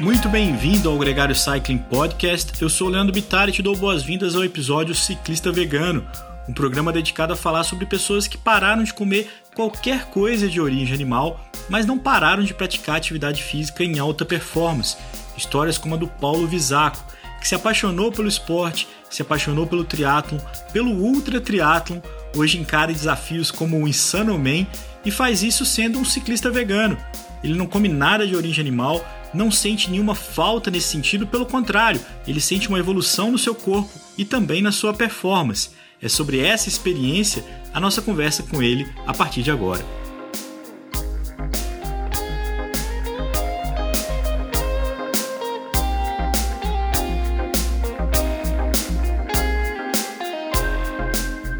Muito bem-vindo ao Gregário Cycling Podcast. Eu sou o Leandro Bittar e te dou boas-vindas ao episódio Ciclista Vegano, um programa dedicado a falar sobre pessoas que pararam de comer qualquer coisa de origem animal, mas não pararam de praticar atividade física em alta performance. Histórias como a do Paulo Visaco, que se apaixonou pelo esporte, se apaixonou pelo triatlon, pelo ultra triatlon, hoje encara desafios como o Insano Man e faz isso sendo um ciclista vegano. Ele não come nada de origem animal, não sente nenhuma falta nesse sentido, pelo contrário, ele sente uma evolução no seu corpo e também na sua performance. É sobre essa experiência a nossa conversa com ele a partir de agora.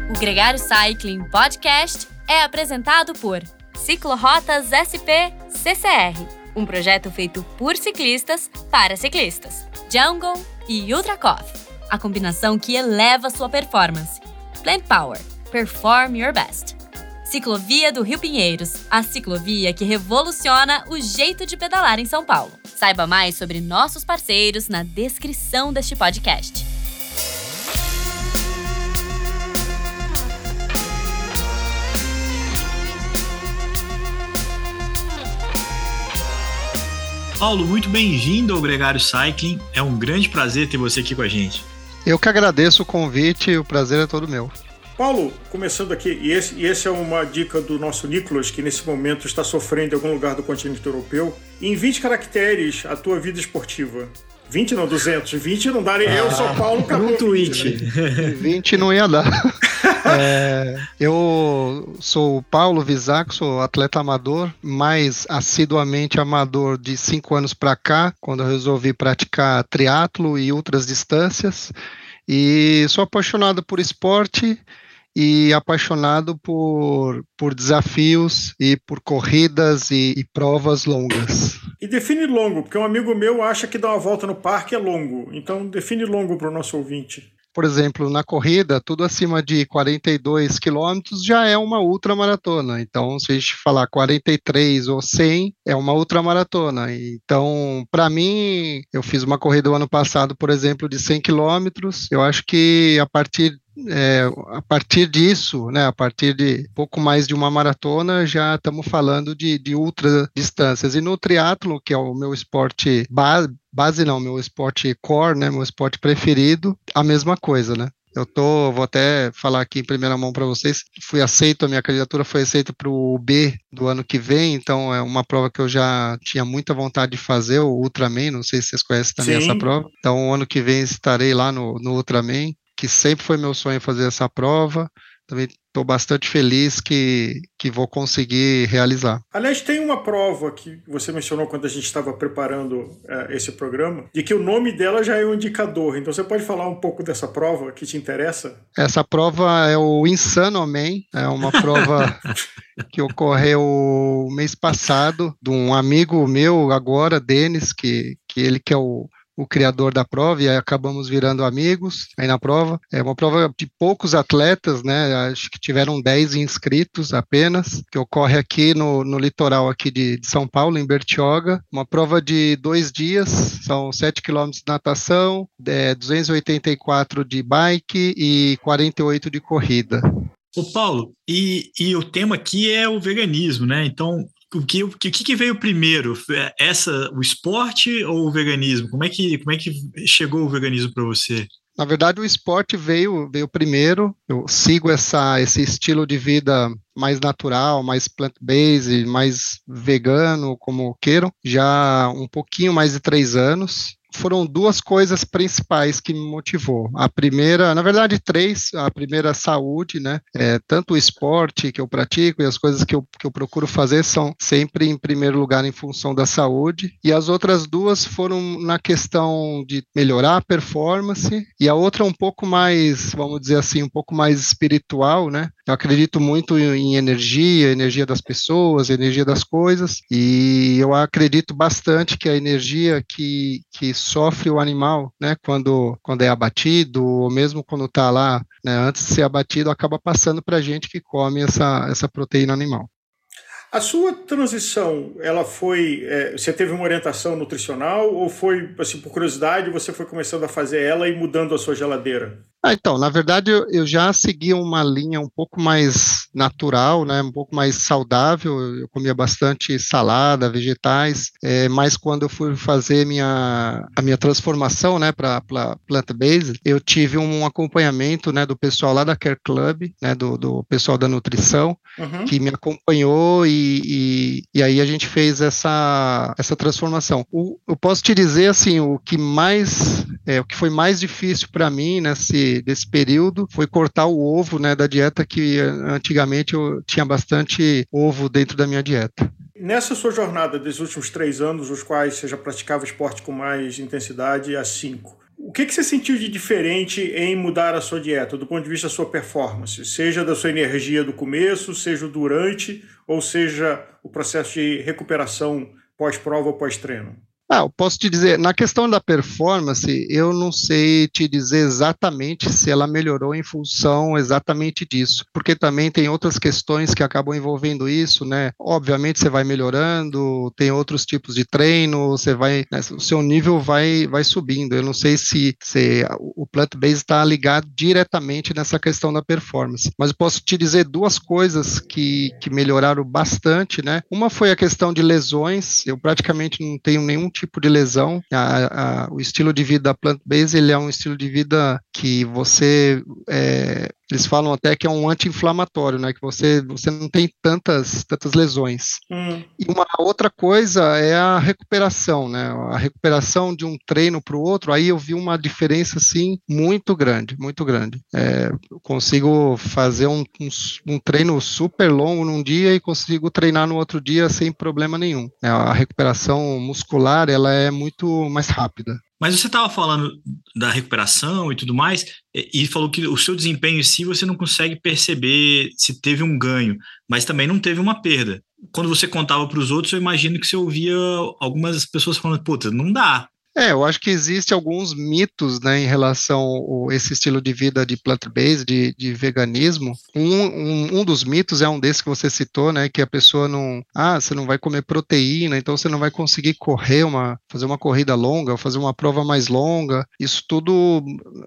O Gregário Cycling Podcast é apresentado por Ciclorotas SP CCR um projeto feito por ciclistas para ciclistas. Jungle e Ultra Coffee, a combinação que eleva sua performance. Plant Power, perform your best. Ciclovia do Rio Pinheiros, a ciclovia que revoluciona o jeito de pedalar em São Paulo. Saiba mais sobre nossos parceiros na descrição deste podcast. Paulo, muito bem-vindo ao Gregário Cycling. É um grande prazer ter você aqui com a gente. Eu que agradeço o convite, o prazer é todo meu. Paulo, começando aqui, e esse, e esse é uma dica do nosso Nicolas, que nesse momento está sofrendo em algum lugar do continente europeu. Em 20 caracteres, a tua vida esportiva. 20 não, 200. 20 não dá. Ah, eu sou Paulo Acabou. Um tweet. 20, né? 20 não ia dar. É, eu sou o Paulo Visac, sou atleta amador, mais assiduamente amador de cinco anos para cá, quando eu resolvi praticar triatlo e outras distâncias. E sou apaixonado por esporte e apaixonado por, por desafios e por corridas e, e, provas longas. E define longo, porque um amigo meu acha que dar uma volta no parque é longo. Então define longo para o nosso ouvinte por exemplo, na corrida, tudo acima de 42 quilômetros já é uma ultramaratona. Então, se a gente falar 43 ou 100, é uma ultramaratona. Então, para mim, eu fiz uma corrida o ano passado, por exemplo, de 100 quilômetros. Eu acho que a partir é, a partir disso, né, a partir de pouco mais de uma maratona, já estamos falando de, de ultra distâncias. E no triatlo, que é o meu esporte base, base não, meu esporte core, né, meu esporte preferido, a mesma coisa, né? Eu tô, vou até falar aqui em primeira mão para vocês. Fui aceito, a minha candidatura foi aceita para o B do ano que vem, então é uma prova que eu já tinha muita vontade de fazer, o Ultraman. Não sei se vocês conhecem também Sim. essa prova. Então, ano que vem estarei lá no, no Ultraman que sempre foi meu sonho fazer essa prova. Também estou bastante feliz que, que vou conseguir realizar. Aliás, tem uma prova que você mencionou quando a gente estava preparando é, esse programa, de que o nome dela já é um indicador. Então você pode falar um pouco dessa prova que te interessa? Essa prova é o Insano Man, é uma prova que ocorreu mês passado de um amigo meu agora, Denis, que, que ele que é o o criador da prova e acabamos virando amigos aí na prova. É uma prova de poucos atletas, né? Acho que tiveram 10 inscritos apenas, que ocorre aqui no, no litoral aqui de, de São Paulo, em Bertioga. Uma prova de dois dias, são 7 quilômetros de natação, é, 284 de bike e 48 de corrida. Ô Paulo, e, e o tema aqui é o veganismo, né? Então, o que, o que, veio primeiro? É, essa, o esporte ou o veganismo? Como é que, como é que chegou o veganismo para você? Na verdade, o esporte veio, veio primeiro. Eu sigo essa, esse estilo de vida mais natural, mais plant-based, mais vegano, como queiram, já um pouquinho mais de três anos foram duas coisas principais que me motivou. A primeira, na verdade, três. A primeira, saúde, né? É, tanto o esporte que eu pratico e as coisas que eu, que eu procuro fazer são sempre em primeiro lugar em função da saúde. E as outras duas foram na questão de melhorar a performance. E a outra um pouco mais, vamos dizer assim, um pouco mais espiritual, né? Eu acredito muito em energia, energia das pessoas, energia das coisas. E eu acredito bastante que a energia que, que sofre o animal, né, quando, quando é abatido, ou mesmo quando está lá, né, antes de ser abatido, acaba passando para a gente que come essa, essa proteína animal. A sua transição, ela foi. É, você teve uma orientação nutricional ou foi, assim, por curiosidade, você foi começando a fazer ela e mudando a sua geladeira? Ah, então, na verdade, eu, eu, já segui uma linha um pouco mais natural, né, um pouco mais saudável. Eu comia bastante salada, vegetais, é, mas quando eu fui fazer minha, a minha transformação, né, para plant-based, eu tive um acompanhamento, né, do pessoal lá da Care Club, né, do, do pessoal da nutrição, uhum. que me acompanhou e, e, e, aí a gente fez essa, essa transformação. O, eu posso te dizer, assim, o que mais, é, o que foi mais difícil para mim nesse desse, período foi cortar o ovo, né, da dieta que antigamente eu tinha bastante ovo dentro da minha dieta. Nessa sua jornada dos últimos três anos, os quais você já praticava esporte com mais intensidade, há cinco, o que, que você sentiu de diferente em mudar a sua dieta, do ponto de vista da sua performance? Seja da sua energia do começo, seja durante, ou seja o processo de recuperação pós-prova ou pós-treino? Ah, eu posso te dizer, na questão da performance, eu não sei te dizer exatamente se ela melhorou em função exatamente disso, porque também tem outras questões que acabam envolvendo isso, né? Obviamente você vai melhorando, tem outros tipos de treino, você vai, né, o seu nível vai, vai subindo. Eu não sei se, se o plant-based está ligado diretamente nessa questão da performance, mas eu posso te dizer duas coisas que, que melhoraram bastante, né? Uma foi a questão de lesões, eu praticamente não tenho nenhum tipo de lesão. A, a, o estilo de vida plant-based ele é um estilo de vida que você é, eles falam até que é um anti-inflamatório, né? Que você, você não tem tantas, tantas lesões. Hum. E uma outra coisa é a recuperação, né? A recuperação de um treino para o outro, aí eu vi uma diferença, assim, muito grande, muito grande. É, eu consigo fazer um, um, um, treino super longo num dia e consigo treinar no outro dia sem problema nenhum. É, a recuperação muscular, ela é muito mais rápida. Mas você estava falando da recuperação e tudo mais, e falou que o seu desempenho em si você não consegue perceber se teve um ganho, mas também não teve uma perda. Quando você contava para os outros, eu imagino que você ouvia algumas pessoas falando: puta, não dá, é, eu acho que existe alguns mitos, né, em relação a esse estilo de vida de plant-based, de, de, veganismo. Um, um, um, dos mitos é um desses que você citou, né, que a pessoa não, ah, você não vai comer proteína, então você não vai conseguir correr uma, fazer uma corrida longa, fazer uma prova mais longa. Isso tudo,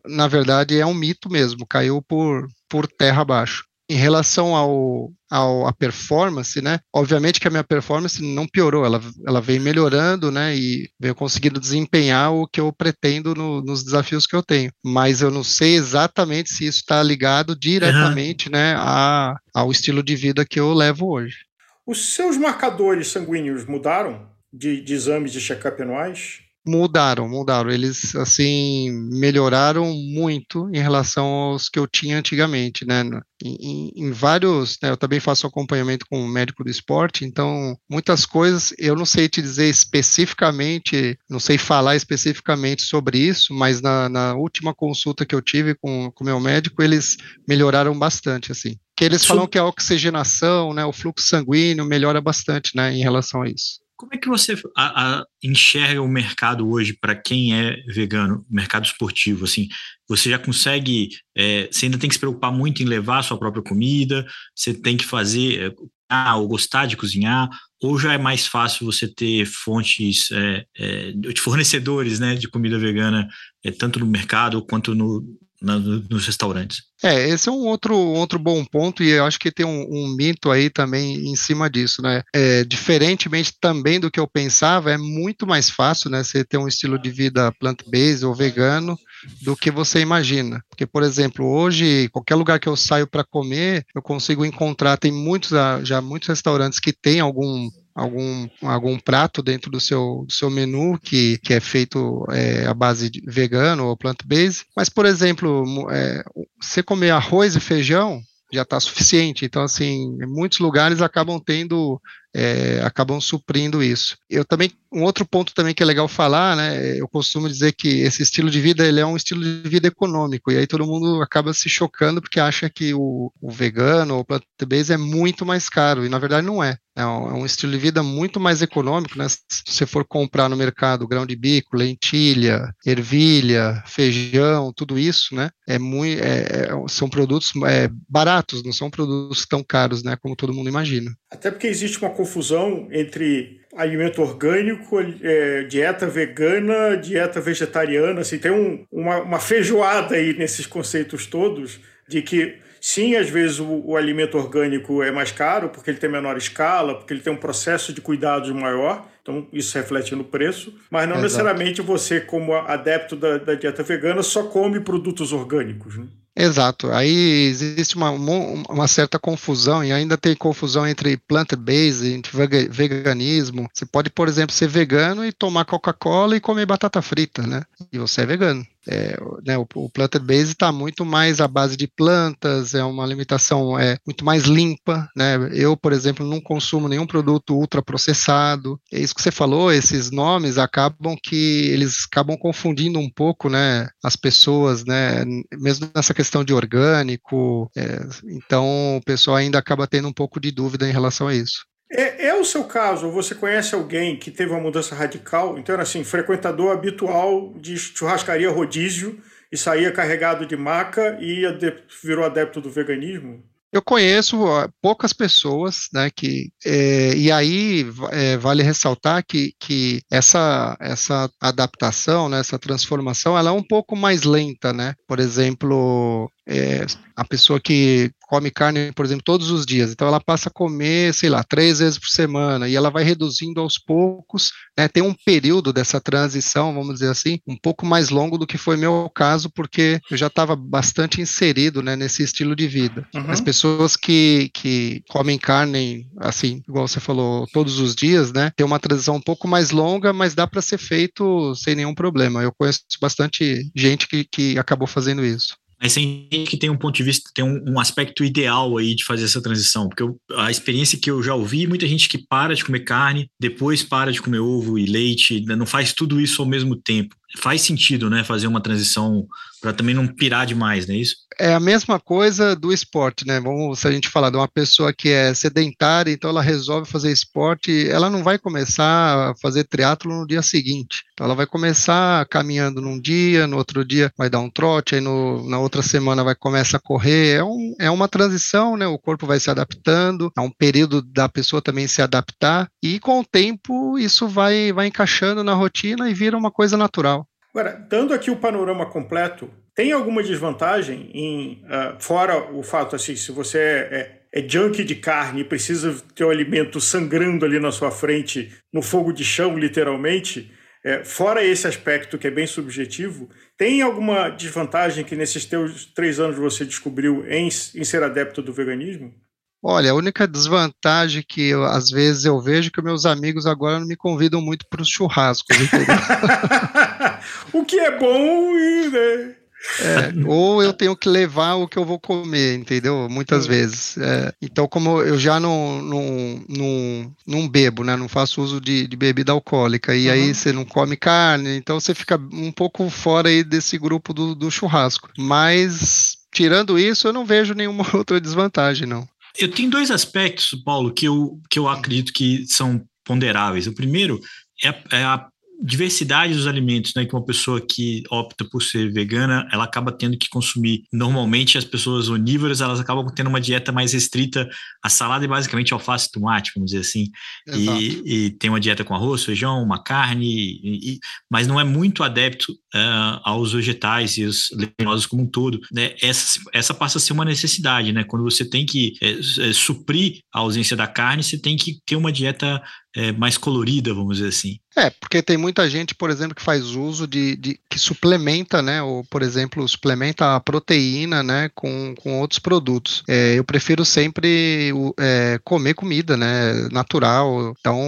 na verdade, é um mito mesmo, caiu por, por terra abaixo em relação ao, ao a performance, né? Obviamente que a minha performance não piorou, ela, ela veio melhorando, né? E veio conseguindo desempenhar o que eu pretendo no, nos desafios que eu tenho. Mas eu não sei exatamente se isso está ligado diretamente, uhum. né, a, ao estilo de vida que eu levo hoje. Os seus marcadores sanguíneos mudaram de, de exames de check-up anuais? Mudaram, mudaram. Eles, assim, melhoraram muito em relação aos que eu tinha antigamente, né? Em, em, vários, né, eu também faço acompanhamento com o médico do esporte, então muitas coisas eu não sei te dizer especificamente, não sei falar especificamente sobre isso, mas na, na última consulta que eu tive com o meu médico, eles melhoraram bastante, assim. Que eles falam que a oxigenação, né, o fluxo sanguíneo melhora bastante, né, em relação a isso. Como é que você a, a, enxerga o mercado hoje para quem é vegano, mercado esportivo? Assim, você já consegue, é, você ainda tem que se preocupar muito em levar a sua própria comida, você tem que fazer ah, ou gostar de cozinhar, ou já é mais fácil você ter fontes é, é, de fornecedores né, de comida vegana, é, tanto no mercado quanto no, na, nos restaurantes. É, esse é um outro, outro bom ponto, e eu acho que tem um, um mito aí também em cima disso, né? É, diferentemente também do que eu pensava, é muito mais fácil, né? Você ter um estilo de vida plant-based ou vegano do que você imagina. Porque, por exemplo, hoje, qualquer lugar que eu saio para comer, eu consigo encontrar, tem muitos, já muitos restaurantes que têm algum algum, algum prato dentro do seu, do seu menu que, que é feito é, à base de vegano ou plant-based. Mas, por exemplo, é, você comer arroz e feijão já está suficiente. Então, assim, muitos lugares acabam tendo é, acabam suprindo isso. Eu também, um outro ponto também que é legal falar, né, eu costumo dizer que esse estilo de vida, ele é um estilo de vida econômico, e aí todo mundo acaba se chocando porque acha que o, o vegano ou plant-based é muito mais caro, e na verdade não é. É um, é um, estilo de vida muito mais econômico, né? Se você for comprar no mercado grão de bico, lentilha, ervilha, feijão, tudo isso, né? É muito, é, é são produtos é, baratos, não são produtos tão caros, né? Como todo mundo imagina. Até porque existe uma confusão entre alimento orgânico, é, dieta vegana, dieta vegetariana, assim, tem um, uma, uma feijoada aí nesses conceitos todos de que Sim, às vezes o, o, alimento orgânico é mais caro porque ele tem menor escala, porque ele tem um processo de cuidados maior, então isso reflete no preço, mas não Exato. necessariamente você, como adepto da, da, dieta vegana, só come produtos orgânicos. Né? Exato. Aí existe uma, uma certa confusão, e ainda tem confusão entre plant-based, entre veganismo. Você pode, por exemplo, ser vegano e tomar Coca-Cola e comer batata frita, né? E você é vegano. É, né, o, o plant-based está muito mais à base de plantas, é uma alimentação é, muito mais limpa. Né? Eu, por exemplo, não consumo nenhum produto ultraprocessado. É isso que você falou, esses nomes acabam que eles acabam confundindo um pouco né, as pessoas, né, mesmo nessa questão de orgânico. É, então, o pessoal ainda acaba tendo um pouco de dúvida em relação a isso. É, é, o seu caso? Você conhece alguém que teve uma mudança radical? Então, era assim, frequentador habitual de churrascaria rodízio e saía carregado de maca e virou adepto do veganismo? Eu conheço poucas pessoas, né, que, é, e aí é, vale ressaltar que, que essa, essa adaptação, né, essa transformação, ela é um pouco mais lenta, né, por exemplo, é, a pessoa que come carne, por exemplo, todos os dias, então ela passa a comer, sei lá, três vezes por semana, e ela vai reduzindo aos poucos, né, tem um período dessa transição, vamos dizer assim, um pouco mais longo do que foi meu caso, porque eu já estava bastante inserido, né, nesse estilo de vida. Uhum. As pessoas que, que comem carne, assim, igual você falou, todos os dias, né, tem uma transição um pouco mais longa, mas dá para ser feito sem nenhum problema. Eu conheço bastante gente que, que acabou fazendo isso. Mas gente que tem um ponto de vista, tem um, um aspecto ideal aí de fazer essa transição, porque eu, a experiência que eu já ouvi, muita gente que para de comer carne, depois para de comer ovo e leite, não faz tudo isso ao mesmo tempo faz sentido, né, fazer uma transição para também não pirar demais, não é isso? É a mesma coisa do esporte, né? Vamos, se a gente falar de uma pessoa que é sedentária, então ela resolve fazer esporte, ela não vai começar a fazer triatlo no dia seguinte. Então ela vai começar caminhando num dia, no outro dia vai dar um trote, aí no, na outra semana vai começar a correr. É, um, é uma transição, né? O corpo vai se adaptando, é um período da pessoa também se adaptar, e com o tempo isso vai, vai encaixando na rotina e vira uma coisa natural. Agora, dando aqui o panorama completo, tem alguma desvantagem em, uh, fora o fato assim, se você é, é, é junkie de carne e precisa ter o alimento sangrando ali na sua frente, no fogo de chão, literalmente, é, fora esse aspecto que é bem subjetivo, tem alguma desvantagem que nesses teus três anos você descobriu em, em ser adepto do veganismo? Olha, a única desvantagem que eu, às vezes eu vejo é que meus amigos agora não me convidam muito para os churrascos, o que é bom e, né? É, ou eu tenho que levar o que eu vou comer, entendeu? Muitas vezes. É, então, como eu já não, não, não, não bebo, né? Não faço uso de, de bebida alcoólica, e uhum. aí você não come carne, então você fica um pouco fora aí desse grupo do, do churrasco. Mas, tirando isso, eu não vejo nenhuma outra desvantagem, não. Eu tenho dois aspectos, Paulo, que eu, que eu acredito que são ponderáveis. O primeiro é a, é a diversidade dos alimentos, né, que uma pessoa que opta por ser vegana, ela acaba tendo que consumir. Normalmente as pessoas onívoras, elas acabam tendo uma dieta mais restrita a salada e basicamente alface e tomate, vamos dizer assim. E, e, tem uma dieta com arroz, feijão, uma carne, e, mas não é muito adepto uh, aos vegetais e os leguminosos como um todo. Né? Essa, essa passa a ser uma necessidade, né? Quando você tem que é, é, suprir a ausência da carne, você tem que ter uma dieta é, mais colorida, vamos dizer assim. É, porque tem muita gente, por exemplo, que faz uso de, de que suplementa, né? Ou, por exemplo, suplementa a proteína, né? Com, com outros produtos. É, eu prefiro sempre é, comer comida, né? Natural. Então,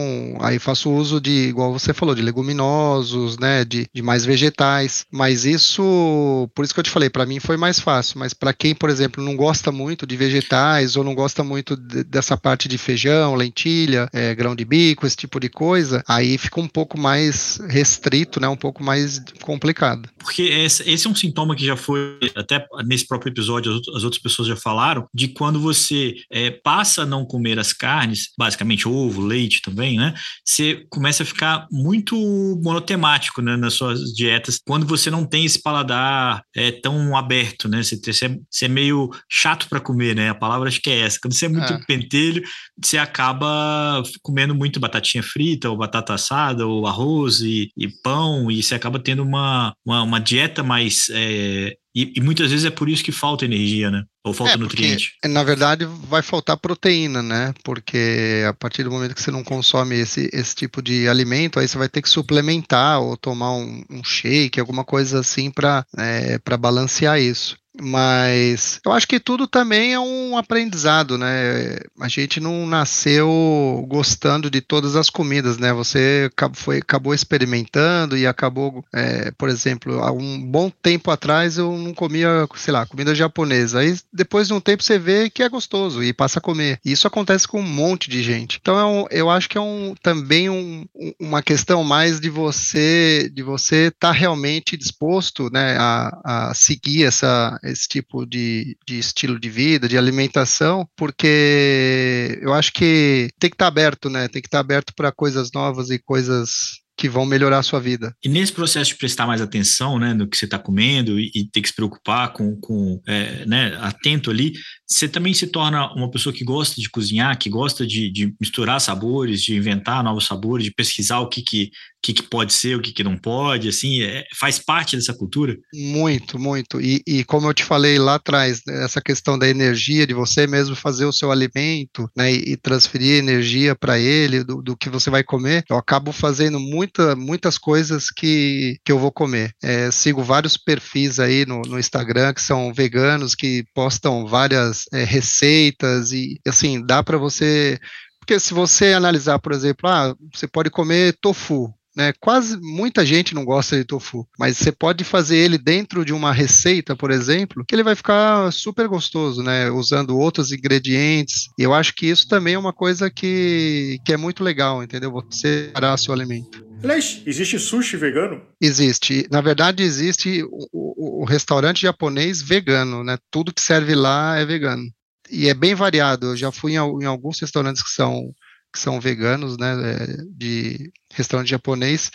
aí faço uso de, igual você falou, de leguminosos, né? De, de mais vegetais vegetais, mas isso, por isso que eu te falei, para mim foi mais fácil, mas para quem, por exemplo, não gosta muito de vegetais ou não gosta muito de, dessa parte de feijão, lentilha, é, grão de bico, esse tipo de coisa, aí fica um pouco mais restrito, né, um pouco mais complicado. Porque esse, esse é um sintoma que já foi, até nesse próprio episódio, as, outras pessoas já falaram, de quando você é, passa a não comer as carnes, basicamente ovo, leite também, né, você começa a ficar muito monotemático, né, nas suas dietas, quando você não tem esse paladar é, tão aberto, né, você, você, é, você é meio chato para comer, né, a palavra acho que é essa, quando você é muito é. pentelho, você acaba comendo muito batatinha frita, ou batata assada, ou arroz e, e pão, e você acaba tendo uma, uma, uma dieta mais é, e, e, muitas vezes é por isso que falta energia, né? Ou falta é, nutriente. na verdade, vai faltar proteína, né? Porque a partir do momento que você não consome esse, esse tipo de alimento, aí você vai ter que suplementar ou tomar um, um shake, alguma coisa assim para é, balancear isso. Mas eu acho que tudo também é um aprendizado, né? A gente não nasceu gostando de todas as comidas, né? Você foi, acabou experimentando e acabou, é, por exemplo, há um bom tempo atrás eu não comia, sei lá, comida japonesa. Aí depois de um tempo você vê que é gostoso e passa a comer. E isso acontece com um monte de gente. Então é um, eu acho que é um, também um, uma questão mais de você de você estar tá realmente disposto, né, a, a seguir essa esse tipo de, de estilo de vida, de alimentação, porque eu acho que tem que estar tá aberto, né? Tem que estar tá aberto para coisas novas e coisas que vão melhorar a sua vida. E nesse processo de prestar mais atenção, né, no que você está comendo e, e, ter que se preocupar com, com é, né, atento ali, você também se torna uma pessoa que gosta de cozinhar, que gosta de, de misturar sabores, de inventar novos sabores, de pesquisar o que, que que, que pode ser, o que, que não pode, assim, é, faz parte dessa cultura? Muito, muito. E, e, como eu te falei lá atrás, né, essa questão da energia, de você mesmo fazer o seu alimento, né, e, e transferir energia para ele, do, do, que você vai comer, eu acabo fazendo muita, muitas coisas que, que eu vou comer. É, sigo vários perfis aí no, no Instagram que são veganos, que postam várias é, receitas e, assim, dá para você porque se você analisar, por exemplo, ah, você pode comer tofu, né? Quase muita gente não gosta de tofu, mas você pode fazer ele dentro de uma receita, por exemplo, que ele vai ficar super gostoso, né? Usando outros ingredientes. E eu acho que isso também é uma coisa que, que é muito legal, entendeu? Você parar seu alimento. Aliás, existe sushi vegano? Existe. Na verdade, existe o, o, o, restaurante japonês vegano, né? Tudo que serve lá é vegano. E é bem variado. Eu já fui em, em alguns restaurantes que são que são veganos, né, é, de restaurante japonês,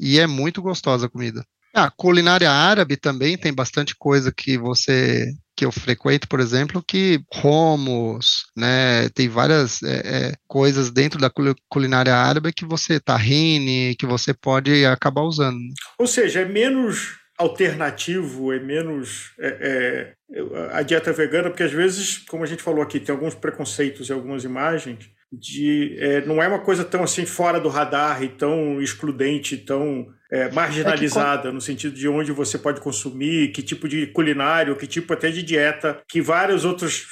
e é muito gostosa a comida. A culinária árabe também tem bastante coisa que você que eu frequento, por exemplo, que romos, né, tem várias é, é, coisas dentro da culinária árabe que você tahine, que você pode acabar usando. Ou seja, é menos alternativo, é menos é, é, a dieta vegana, porque às vezes, como a gente falou aqui, tem alguns preconceitos e algumas imagens de é, não é uma coisa tão assim fora do radar e tão excludente, tão é, marginalizada, é que... no sentido de onde você pode consumir, que tipo de culinário, que tipo até de dieta, que várias outras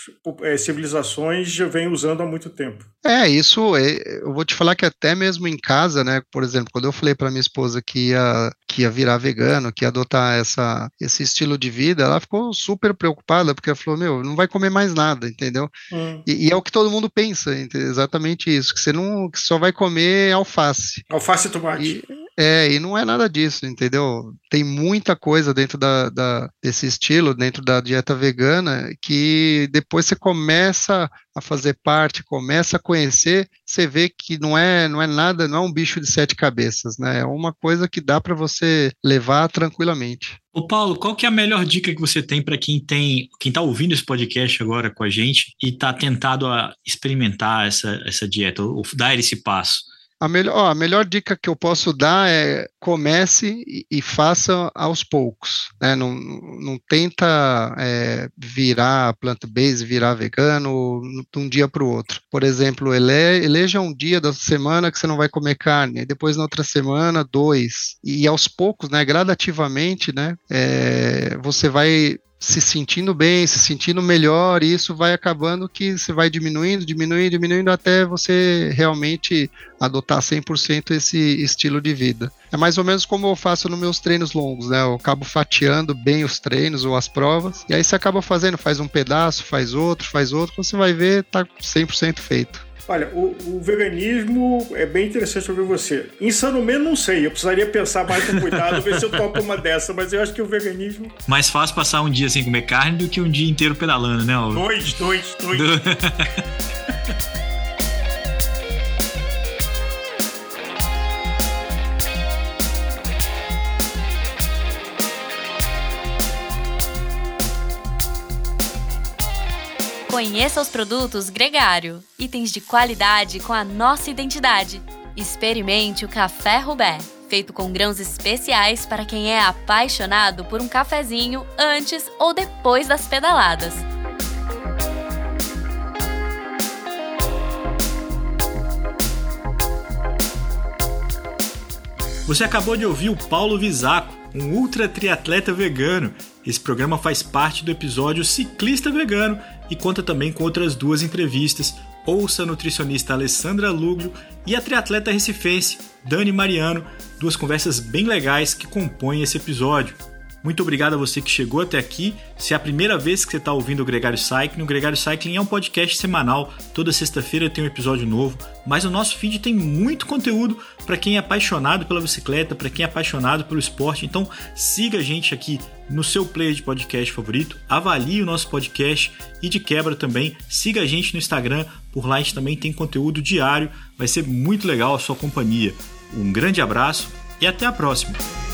é, civilizações já vêm usando há muito tempo. É, isso, é, eu vou te falar que até mesmo em casa, né, por exemplo, quando eu falei para minha esposa que ia, que ia virar vegano, que ia adotar essa, esse estilo de vida, ela ficou super preocupada, porque ela falou, meu, não vai comer mais nada, entendeu? Hum. E, e, é o que todo mundo pensa, exatamente isso, que você não, que só vai comer alface. Alface e tomate. E, é, e não é nada disso, entendeu? Tem muita coisa dentro da, da, desse estilo, dentro da dieta vegana, que depois você começa a fazer parte, começa a conhecer, você vê que não é, não é nada, não é um bicho de sete cabeças, né? É uma coisa que dá para você levar tranquilamente. Ô Paulo, qual que é a melhor dica que você tem para quem tem, quem está ouvindo esse podcast agora com a gente e está tentado a experimentar essa, essa dieta, ou dar esse passo? A melhor, ó, a melhor dica que eu posso dar é comece e, e faça aos poucos. Né? Não, não tenta é, virar plant-based, virar vegano de um dia para o outro. Por exemplo, ele, eleja um dia da semana que você não vai comer carne, depois na outra semana, dois. E aos poucos, né, gradativamente, né, é, você vai se sentindo bem, se sentindo melhor, e isso vai acabando que você vai diminuindo, diminuindo, diminuindo até você realmente adotar 100% esse estilo de vida. É mais ou menos como eu faço nos meus treinos longos, né? Eu acabo fatiando bem os treinos ou as provas, e aí você acaba fazendo, faz um pedaço, faz outro, faz outro, você vai ver, tá 100% feito. Olha, o, o, veganismo é bem interessante ouvir você. Insano mesmo não sei, eu precisaria pensar mais com cuidado, ver se eu topo uma dessa, mas eu acho que o veganismo. Mais fácil passar um dia sem comer carne do que um dia inteiro pedalando, né? Dois, dois, dois. Conheça os produtos Gregário, itens de qualidade com a nossa identidade. Experimente o Café Rubé, feito com grãos especiais para quem é apaixonado por um cafezinho antes ou depois das pedaladas. Você acabou de ouvir o Paulo Visaco, um ultra triatleta vegano. Esse programa faz parte do episódio Ciclista Vegano e conta também com outras duas entrevistas. Ouça a nutricionista Alessandra Luglio e a triatleta recifense Dani Mariano, duas conversas bem legais que compõem esse episódio. Muito obrigado a você que chegou até aqui. Se é a primeira vez que você está ouvindo o Gregário Cycling, o Gregário Cycling é um podcast semanal. Toda sexta-feira tem um episódio novo, mas o nosso feed tem muito conteúdo para quem é apaixonado pela bicicleta, para quem é apaixonado pelo esporte. Então siga a gente aqui no seu player de podcast favorito, avalie o nosso podcast e de quebra também siga a gente no Instagram. Por lá a gente também tem conteúdo diário. Vai ser muito legal a sua companhia. Um grande abraço e até a próxima!